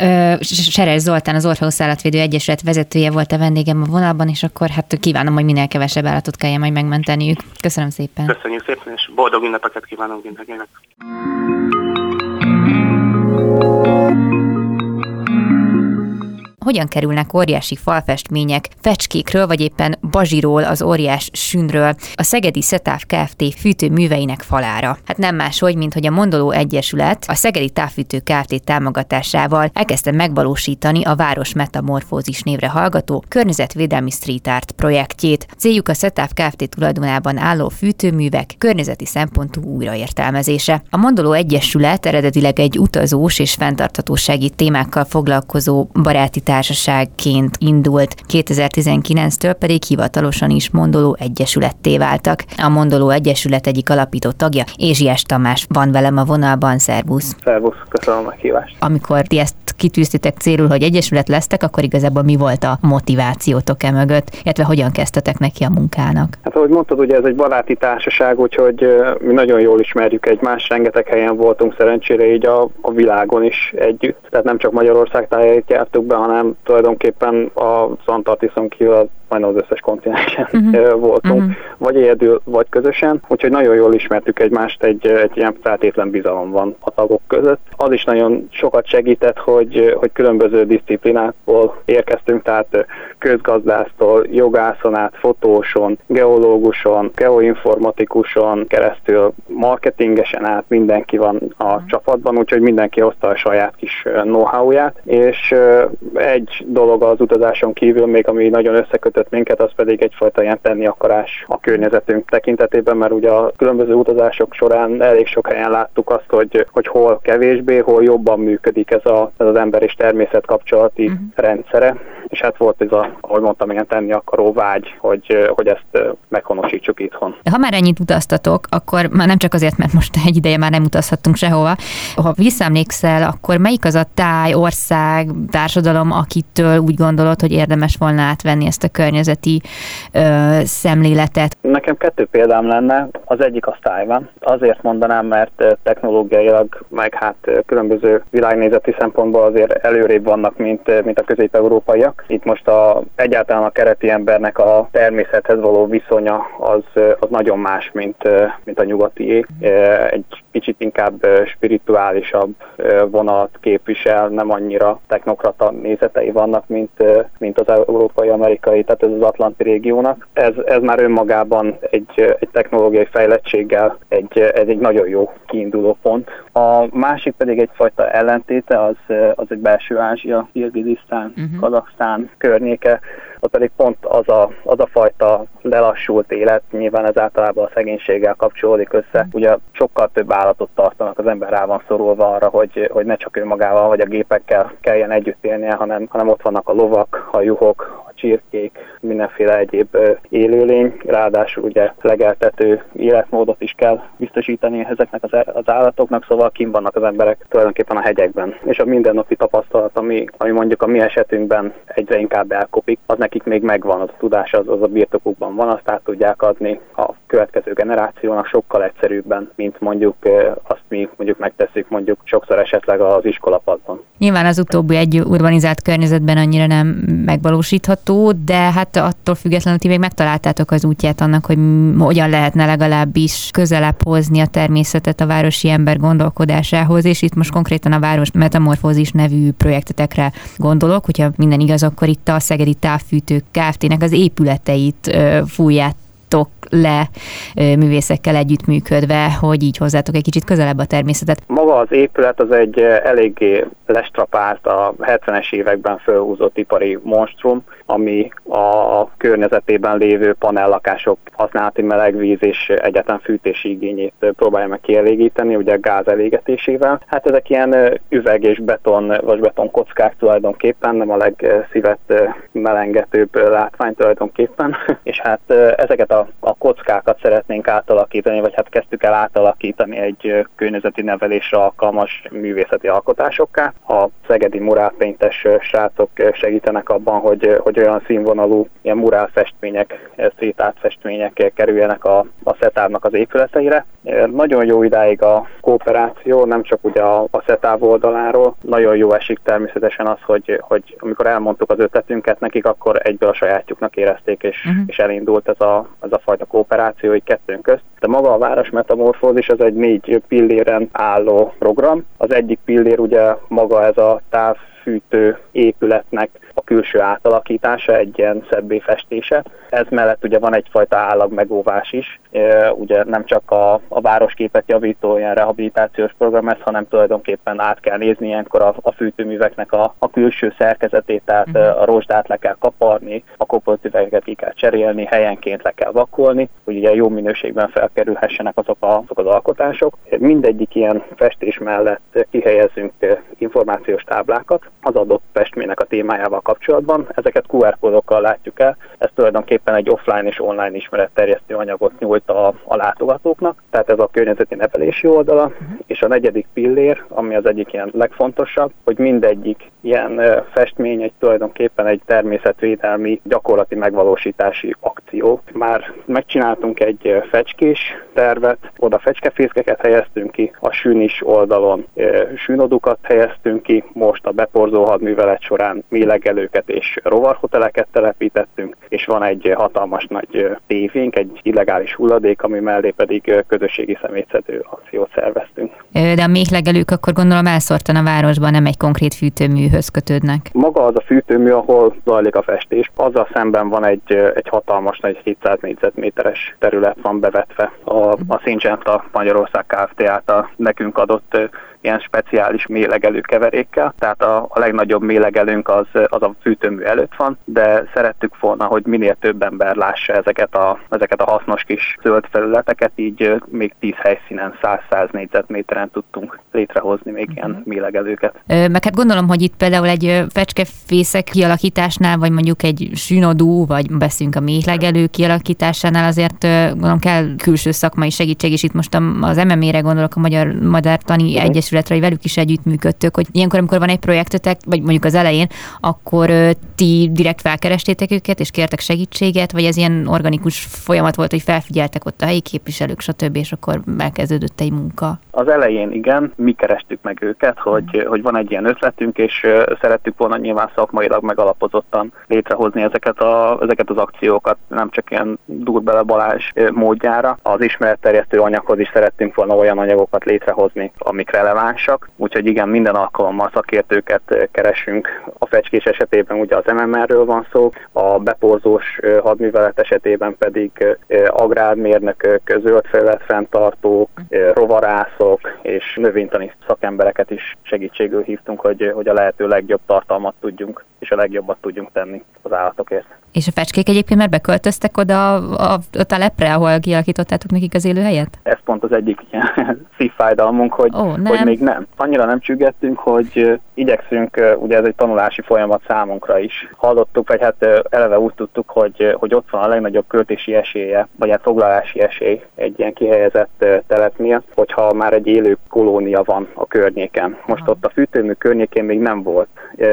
Seres Zoltán, az Orhausz Állatvédő Egyesület vezetője volt a vendégem a vonalban, és akkor hát kívánom, hogy minél kevesebb állatot kelljen majd megmenteniük. Köszönöm szépen. Köszönjük szépen, és boldog ünnepeket kívánunk mindenkinek. Hogyan kerülnek óriási falfestmények fecskékről, vagy éppen bazsiról, az óriás sünről a Szegedi Szetáv Kft. fűtőműveinek falára. Hát nem máshogy, mint hogy a Mondoló Egyesület a Szegedi Távfűtő Kft. támogatásával elkezdte megvalósítani a Város Metamorfózis névre hallgató környezetvédelmi street art projektjét. Céljuk a Szetáv Kft. tulajdonában álló fűtőművek környezeti szempontú újraértelmezése. A Mondoló Egyesület eredetileg egy utazós és fenntarthatósági témákkal foglalkozó baráti társaságként indult, 2019-től pedig hivatalosan is Mondoló Egyesületté váltak. A Mondoló Egyesület egyik alapító tagja, Ézsiás Tamás van velem a vonalban, szervusz. Szervusz, köszönöm a kívást. Amikor ti ezt kitűztétek célul, hogy egyesület lesztek, akkor igazából mi volt a motivációtok e mögött, illetve hogyan kezdtetek neki a munkának? Hát ahogy mondtad, ugye ez egy baráti társaság, úgyhogy mi nagyon jól ismerjük egymást, rengeteg helyen voltunk szerencsére így a, a világon is együtt. Tehát nem csak Magyarország tájait jártuk be, hanem hanem tulajdonképpen az Antarktiszon kívül majdnem az összes kontinensen uh-huh. voltunk, uh-huh. vagy egyedül, vagy közösen, úgyhogy nagyon jól ismertük egymást, egy, egy ilyen feltétlen bizalom van a tagok között. Az is nagyon sokat segített, hogy, hogy különböző disziplinákból érkeztünk, tehát közgazdásztól, jogászon át, fotóson, geológuson, geoinformatikuson keresztül, marketingesen át mindenki van a uh-huh. csapatban, úgyhogy mindenki hozta a saját kis know-how-ját, és egy dolog az utazáson kívül még, ami nagyon összekötött minket, az pedig egyfajta ilyen tenni akarás a környezetünk tekintetében, mert ugye a különböző utazások során elég sok helyen láttuk azt, hogy, hogy hol kevésbé, hol jobban működik ez, a, ez az ember és természet kapcsolati uh-huh. rendszere, és hát volt ez a, ahogy mondtam, ilyen tenni akaró vágy, hogy, hogy ezt meghonosítsuk itthon. Ha már ennyit utaztatok, akkor már nem csak azért, mert most egy ideje már nem utazhattunk sehova. Ha visszaemlékszel, akkor melyik az a táj, ország, társadalom, akitől úgy gondolod, hogy érdemes volna átvenni ezt a környezeti ö, szemléletet? Nekem kettő példám lenne. Az egyik a Tájván. Azért mondanám, mert technológiailag, meg hát különböző világnézeti szempontból azért előrébb vannak, mint, mint a közép-európaiak. Itt most a, egyáltalán a kereti embernek a természethez való viszonya az, az nagyon más, mint, mint a nyugatié. Egy kicsit inkább spirituálisabb vonalat képvisel, nem annyira technokrata nézetei vannak, mint, mint az európai-amerikai, tehát ez az Atlanti régiónak. Ez, ez már önmagában egy, egy technológiai fejlettséggel egy, ez egy nagyon jó kiinduló pont. A másik pedig egyfajta ellentéte, az, az egy belső Ázsia, Kirgizisztán, uh-huh. Kazaksztán környéke, ott pedig pont az a, az a fajta lelassult élet, nyilván ez általában a szegénységgel kapcsolódik össze. Ugye sokkal több állatot tartanak, az ember rá van szorulva arra, hogy, hogy ne csak ő magával vagy a gépekkel kelljen együtt élnie, hanem, hanem ott vannak a lovak, a juhok, a csirkék, mindenféle egyéb élőlény, ráadásul ugye legeltető életmódot is kell biztosítani ezeknek az, az állatoknak, szóval kim vannak az emberek tulajdonképpen a hegyekben. És a mindennapi tapasztalat, ami, ami mondjuk a mi esetünkben egyre inkább elkopik, az nekik még megvan, az a tudás, az, az a birtokukban van, azt át tudják adni a következő generációnak sokkal egyszerűbben, mint mondjuk azt mi mondjuk megteszünk mondjuk sokszor esetleg az iskolapadban. Nyilván az utóbbi egy urbanizált környezetben annyira nem megvalósítható, de hát attól függetlenül ti még megtaláltátok az útját annak, hogy hogyan lehetne legalábbis közelebb hozni a természetet a városi ember gondolkodásához, és itt most konkrétan a Város Metamorfózis nevű projektetekre gondolok, hogyha minden igaz, akkor itt a Szegedi Távfűtők Kft-nek az épületeit fújják le művészekkel együttműködve, hogy így hozzátok egy kicsit közelebb a természetet? Maga az épület az egy eléggé lestrapált a 70-es években fölhúzott ipari monstrum, ami a környezetében lévő panellakások használati melegvíz és egyetem fűtési igényét próbálja meg kielégíteni, ugye gáz elégetésével. Hát ezek ilyen üveg és beton, vagy beton kockák tulajdonképpen, nem a legszívet melengetőbb látvány tulajdonképpen, *laughs* és hát ezeket a, a kockákat szeretnénk átalakítani, vagy hát kezdtük el átalakítani egy környezeti nevelésre alkalmas művészeti alkotásokká. A szegedi murálpéntes srácok segítenek abban, hogy, hogy olyan színvonalú ilyen murálfestmények, szétátfestmények kerüljenek a, a szetárnak az épületeire. Nagyon jó idáig a kooperáció, nem csak ugye a, a szetáv oldaláról. Nagyon jó esik természetesen az, hogy, hogy amikor elmondtuk az ötletünket nekik, akkor egyből a sajátjuknak érezték, és, uh-huh. és elindult ez a, ez a fajta kooperáció egy kettőnk közt. De maga a város metamorfózis az egy négy pilléren álló program. Az egyik pillér ugye maga ez a távfűtő épületnek a külső átalakítása, egy ilyen szebbé festése. Ez mellett ugye van egyfajta állag megóvás is, ugye nem csak a, a városképet javító ilyen rehabilitációs program ez, hanem tulajdonképpen át kell nézni ilyenkor a, a fűtőműveknek a, a külső szerkezetét, tehát uh-huh. a rozsdát le kell kaparni, a kopoltüvegeket ki kell cserélni, helyenként le kell vakolni, hogy ugye jó minőségben felkerülhessenek azok, a, azok az alkotások. Mindegyik ilyen festés mellett kihelyezünk információs táblákat az adott festménynek a témájával kapcsolatban. Ezeket QR kódokkal látjuk el. Ez tulajdonképpen egy offline és online ismeretterjesztő anyagot nyújt a, a látogatóknak. Tehát ez a környezeti nevelési oldala. Uh-huh. És a negyedik pillér, ami az egyik ilyen legfontosabb, hogy mindegyik ilyen festmény egy tulajdonképpen egy természetvédelmi gyakorlati megvalósítási akció. Már megcsináltunk egy fecskés tervet, oda fecskefészkeket helyeztünk ki, a sűnis oldalon sűnodukat helyeztünk ki, most a beporzó hadművelet során méleg legelőket és rovarhoteleket telepítettünk, és van egy hatalmas nagy tévénk, egy illegális hulladék, ami mellé pedig közösségi szemétszedő akciót szerveztünk. De a méhlegelők akkor gondolom elszórtan a városban, nem egy konkrét fűtőműhöz kötődnek. Maga az a fűtőmű, ahol zajlik a festés, azzal szemben van egy, egy hatalmas nagy 700 négyzetméteres terület van bevetve. A, a Syngenta Magyarország Kft. által nekünk adott ilyen speciális mélegelő keverékkel, tehát a, a legnagyobb mélegelőnk az, az a fűtőmű előtt van, de szerettük volna, hogy minél több ember lássa ezeket a, ezeket a hasznos kis zöld felületeket, így még 10 helyszínen 100-100 négyzetméteren tudtunk létrehozni még ilyen mhm. mélegelőket. Ö, meg hát gondolom, hogy itt például egy fecskefészek kialakításnál, vagy mondjuk egy sünodú, vagy beszélünk a mélegelő kialakításánál azért gondolom kell külső szakmai segítség, és itt most az MMA-re gondolok, a Magyar Magyar Tani uh-huh. Egyes Egyesületre, hogy velük is együttműködtök, hogy ilyenkor, amikor van egy projektetek, vagy mondjuk az elején, akkor ti direkt felkerestétek őket, és kértek segítséget, vagy ez ilyen organikus folyamat volt, hogy felfigyeltek ott a helyi képviselők, stb., és akkor elkezdődött egy munka? Az elején igen, mi kerestük meg őket, hogy, mm. hogy van egy ilyen ötletünk, és szerettük volna nyilván szakmailag megalapozottan létrehozni ezeket, a, ezeket az akciókat, nem csak ilyen durbele Balázs módjára. Az ismeretterjesztő anyaghoz is szerettünk volna olyan anyagokat létrehozni, amik releváns relevánsak, úgyhogy igen, minden alkalommal szakértőket keresünk. A fecskés esetében ugye az MMR-ről van szó, a beporzós hadművelet esetében pedig agrármérnökök, zöldfelület fenntartók, rovarászok és növénytani szakembereket is segítségül hívtunk, hogy, hogy a lehető legjobb tartalmat tudjunk és a legjobbat tudjunk tenni az állatokért. És a fecskék egyébként már beköltöztek oda a, a telepre, ahol kialakítottátok nekik az élőhelyet? Ez pont az egyik ilyen *laughs* szívfájdalmunk, hogy, oh, hogy még nem. Annyira nem csüggettünk, hogy igyekszünk, ugye ez egy tanulási folyamat számunkra is. Hallottuk, vagy hát eleve úgy tudtuk, hogy, hogy ott van a legnagyobb költési esélye, vagy hát foglalási esély egy ilyen kihelyezett telep miatt, hogyha már egy élő kolónia van a környéken. Most ott a fűtőmű környékén még nem volt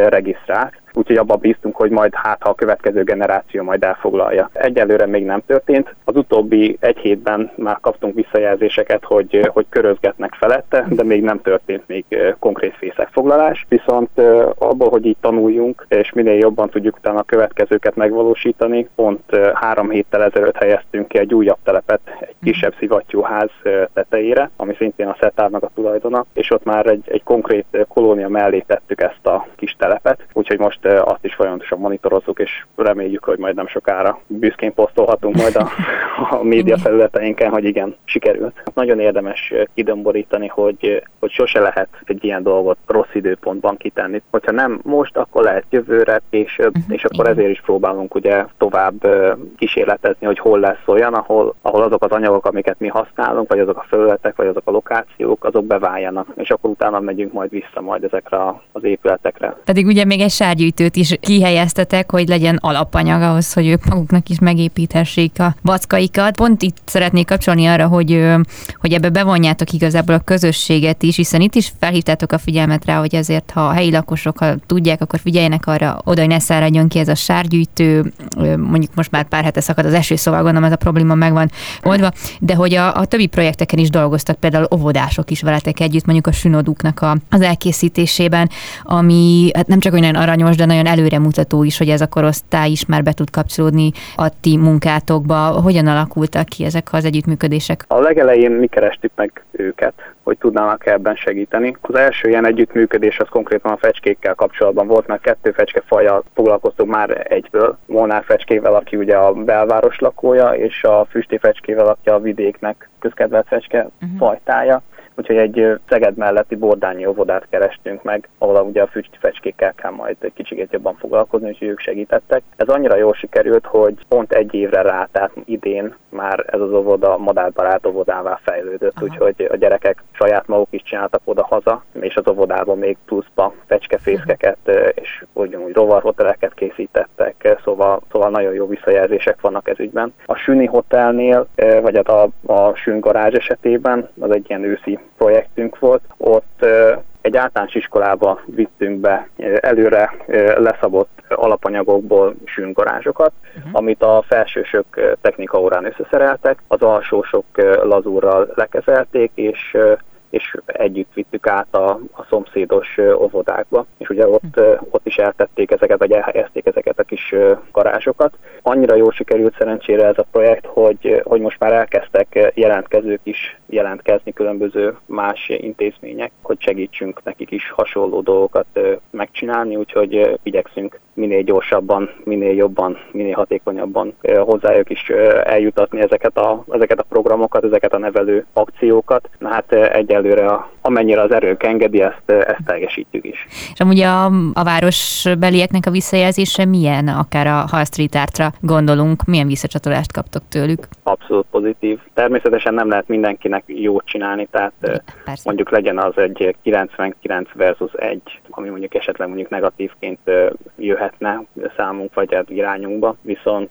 regisztrált, úgyhogy abban bíztunk, hogy majd hát, ha a következő generáció majd elfoglalja. Egyelőre még nem történt. Az utóbbi egy hétben már kaptunk visszajelzéseket, hogy, hogy körözgetnek felette, de még nem történt még konkrét fészekfoglalás. Viszont abból, hogy így tanuljunk, és minél jobban tudjuk utána a következőket megvalósítani, pont három héttel ezelőtt helyeztünk ki egy újabb telepet, egy kisebb szivattyúház tetejére, ami szintén a szetárnak a tulajdona, és ott már egy, egy konkrét kolónia mellé tettük ezt a kis telepet, úgyhogy most azt is folyamatosan monitorozzuk, és reméljük, hogy majd nem sokára büszkén posztolhatunk majd a, a média felületeinken, hogy igen, sikerült. Nagyon érdemes kidomborítani, hogy, hogy sose lehet egy ilyen dolgot rossz időpontban kitenni. Hogyha nem most, akkor lehet jövőre, és, uh-huh. és akkor ezért is próbálunk ugye tovább kísérletezni, hogy hol lesz olyan, ahol, ahol azok az anyagok, amiket mi használunk, vagy azok a felületek, vagy azok a lokációk, azok beváljanak, és akkor utána megyünk majd vissza majd ezekre az épületekre. Pedig ugye még egy sárgyűjtő építőt is kihelyeztetek, hogy legyen alapanyag ahhoz, hogy ők maguknak is megépíthessék a vackaikat. Pont itt szeretnék kapcsolni arra, hogy, hogy ebbe bevonjátok igazából a közösséget is, hiszen itt is felhívtátok a figyelmet rá, hogy azért, ha a helyi lakosok ha tudják, akkor figyeljenek arra, oda, hogy ne száradjon ki ez a sárgyűjtő, mondjuk most már pár hete szakad az eső, szóval gondolom ez a probléma megvan oldva, de hogy a, a többi projekteken is dolgoztak, például óvodások is veletek együtt, mondjuk a sünoduknak a, az elkészítésében, ami hát nem csak olyan aranyos, de nagyon előremutató is, hogy ez a korosztály is már be tud kapcsolódni a ti munkátokba. Hogyan alakultak ki ezek az együttműködések? A legelején mi kerestük meg őket, hogy tudnának ebben segíteni. Az első ilyen együttműködés az konkrétan a fecskékkel kapcsolatban volt, mert kettő fecskefajjal foglalkoztunk már egyből. Molnár fecskével, aki ugye a belváros lakója, és a füsté fecskével, aki a vidéknek közkedvelt fecske uh-huh. fajtája úgyhogy egy Szeged melletti bordányi óvodát kerestünk meg, ahol ugye a füsti fecskékkel kell majd egy kicsit jobban foglalkozni, és ők segítettek. Ez annyira jól sikerült, hogy pont egy évre rá, tehát idén már ez az óvoda madárbarát óvodává fejlődött, Aha. úgyhogy a gyerekek saját maguk is csináltak oda-haza, és az óvodában még pluszba fecskefészkeket és ugyanúgy rovarhoteleket készítettek, szóval, szóval nagyon jó visszajelzések vannak ez ügyben. A Süni Hotelnél, vagy hát a, a Sün garázs esetében, az egy ilyen őszi projektünk volt, ott egy általános iskolába vittünk be előre leszabott alapanyagokból sűngarázsokat, uh-huh. amit a felsősök technika órán összeszereltek, az alsósok lazúrral lekezelték, és és együtt vittük át a, a szomszédos óvodákba, és ugye ott, ott is eltették ezeket, vagy elhelyezték ezeket a kis garázsokat. Annyira jól sikerült szerencsére ez a projekt, hogy, hogy most már elkezdtek jelentkezők is jelentkezni különböző más intézmények, hogy segítsünk nekik is hasonló dolgokat megcsinálni, úgyhogy igyekszünk minél gyorsabban, minél jobban, minél hatékonyabban hozzájuk is eljutatni ezeket a, ezeket a programokat, ezeket a nevelő akciókat. Na hát egyelőre amennyire az erők engedi, ezt, ezt teljesítjük is. És amúgy a, a városbelieknek a visszajelzése milyen, akár a Hall Street Artra gondolunk, milyen visszacsatolást kaptok tőlük? Abszolút pozitív. Természetesen nem lehet mindenkinek jót csinálni, tehát Persze. mondjuk legyen az egy 99 versus 1, ami mondjuk esetleg mondjuk negatívként jöhetne számunk vagy hát irányunkba, viszont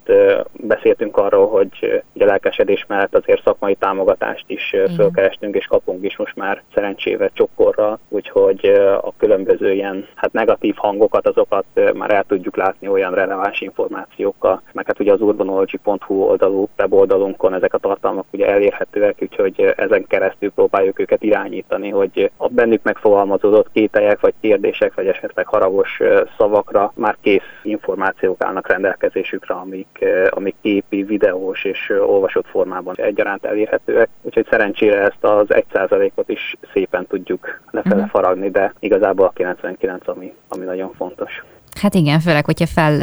beszéltünk arról, hogy a lelkesedés mellett azért szakmai támogatást is fölkerestünk, és kapunk is most már szerencsével csokorra, úgyhogy a különböző ilyen hát negatív hangokat, azokat már el tudjuk látni olyan releváns információkkal, meg hát ugye az urbanology.hu oldalú weboldalunkon ezek a tartalmak ugye elérhetőek, úgyhogy ezen keresztül próbáljuk őket irányítani, hogy a bennük megfogalmazódott kételyek, vagy kérdések, vagy esetleg haragos szavakra már kész információk állnak rendelkezésükre, amik, amik képi, videós és olvasott formában egyaránt elérhetőek. Úgyhogy szerencsére ezt az 1%-ot is szépen tudjuk lefele mhm. faragni, de igazából a 99, ami, ami nagyon fontos. Hát igen, főleg, hogyha fel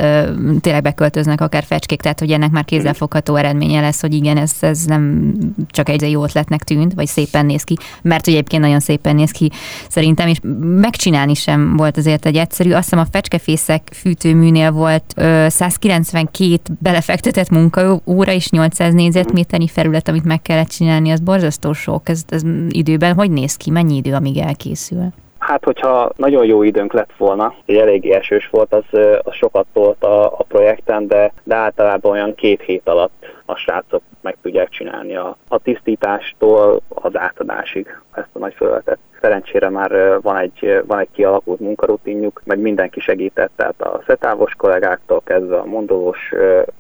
tényleg beköltöznek akár fecskék, tehát hogy ennek már kézzelfogható eredménye lesz, hogy igen, ez, ez nem csak egy jó ötletnek tűnt, vagy szépen néz ki, mert ugye egyébként nagyon szépen néz ki szerintem, és megcsinálni sem volt azért egy egyszerű. Azt hiszem a fecskefészek fűtőműnél volt ö, 192 belefektetett munkaóra és 800 négyzetméternyi felület, amit meg kellett csinálni, az borzasztó sok. Ez, ez időben hogy néz ki? Mennyi idő, amíg elkészül? Hát, hogyha nagyon jó időnk lett volna, hogy eléggé esős volt, az, az sokat tolt a, a projekten, de, de általában olyan két hét alatt a srácok meg tudják csinálni a, a tisztítástól az átadásig ezt a nagy felületet. Szerencsére már van egy, van egy kialakult munkarutinjuk, meg mindenki segített, tehát a szetávos kollégáktól kezdve a mondolós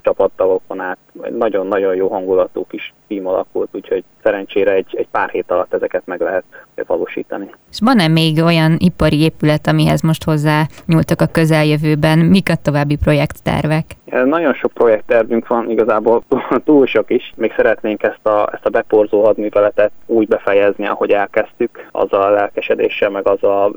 csapattagokon át nagyon-nagyon jó hangulatú kis tím alakult, úgyhogy szerencsére egy, egy pár hét alatt ezeket meg lehet valósítani. És van-e még olyan ipari épület, amihez most hozzá nyúltak a közeljövőben? Mik a további projekttervek? Nagyon sok projekttervünk van, igazából *laughs* túl sok is. Még szeretnénk ezt a, ezt a beporzó hadműveletet úgy befejezni, ahogy elkezdtük, az a lelkesedéssel, meg az az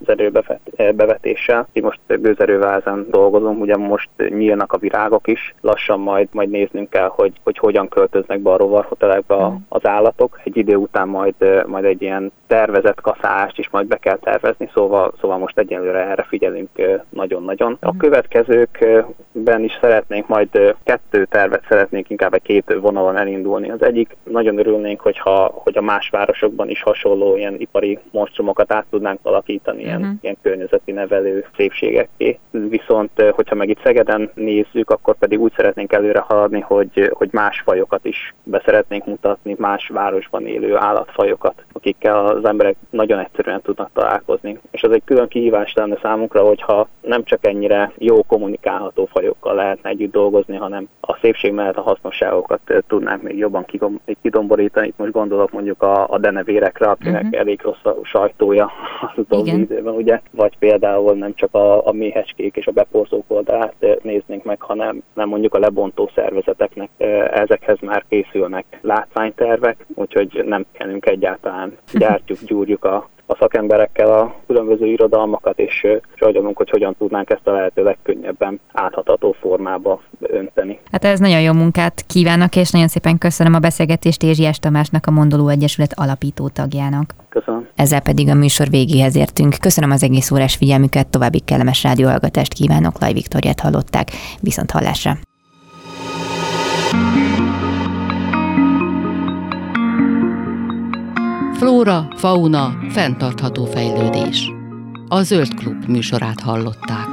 erőbevetéssel. Én most gőzerővel ezen dolgozom, ugye most nyílnak a virágok is, lassan majd, majd néznünk kell, hogy, hogy hogyan költöznek be a rovarhotelekbe mm. az állatok. Egy idő után majd, majd egy ilyen tervezett kaszálást is majd be kell tervezni, szóval, szóval most egyelőre erre figyelünk nagyon-nagyon. A mm. következőkben is szeretnénk majd kettő tervet szeretnénk inkább egy két vonalon elindulni. Az egyik nagyon örülnénk, hogyha, hogy a más városokban is hasonló ilyen ipari monstrumokat át tudnánk alakítani, ilyen, uh-huh. ilyen környezeti nevelő szépségekké. Viszont, hogyha meg itt Szegeden nézzük, akkor pedig úgy szeretnénk előre haladni, hogy, hogy más fajokat is beszeretnénk mutatni, más városban élő állatfajokat, akikkel az emberek nagyon egyszerűen tudnak találkozni. És ez egy külön kihívás lenne számunkra, hogyha nem csak ennyire jó kommunikálható fajokkal lehetne együtt dolgozni, hanem a szépség mellett a hasznosságokat tudnánk még jobban kidomborítani. Itt most gondolok mondjuk a, a denevérekre, akinek uh-huh. elég rossz a sajtója az utóbbi időben, ugye? Vagy például nem csak a, a méhecskék és a beporzók oldalát néznénk meg, hanem nem mondjuk a lebontó szervezeteknek ezekhez már készülnek látványtervek, úgyhogy nem kellünk egyáltalán gyártjuk, gyúrjuk a a szakemberekkel a különböző irodalmakat, és agyalunk, hogy hogyan tudnánk ezt a lehető legkönnyebben áthatható formába önteni. Hát ez nagyon jó munkát kívánok, és nagyon szépen köszönöm a beszélgetést Ézsiás Tamásnak, a Mondoló Egyesület alapító tagjának. Köszönöm. Ezzel pedig a műsor végéhez értünk. Köszönöm az egész órás figyelmüket, további kellemes rádióhallgatást kívánok, Laj Viktoriát hallották. Viszont hallásra! Flóra, fauna, fenntartható fejlődés. A Zöld Klub műsorát hallották.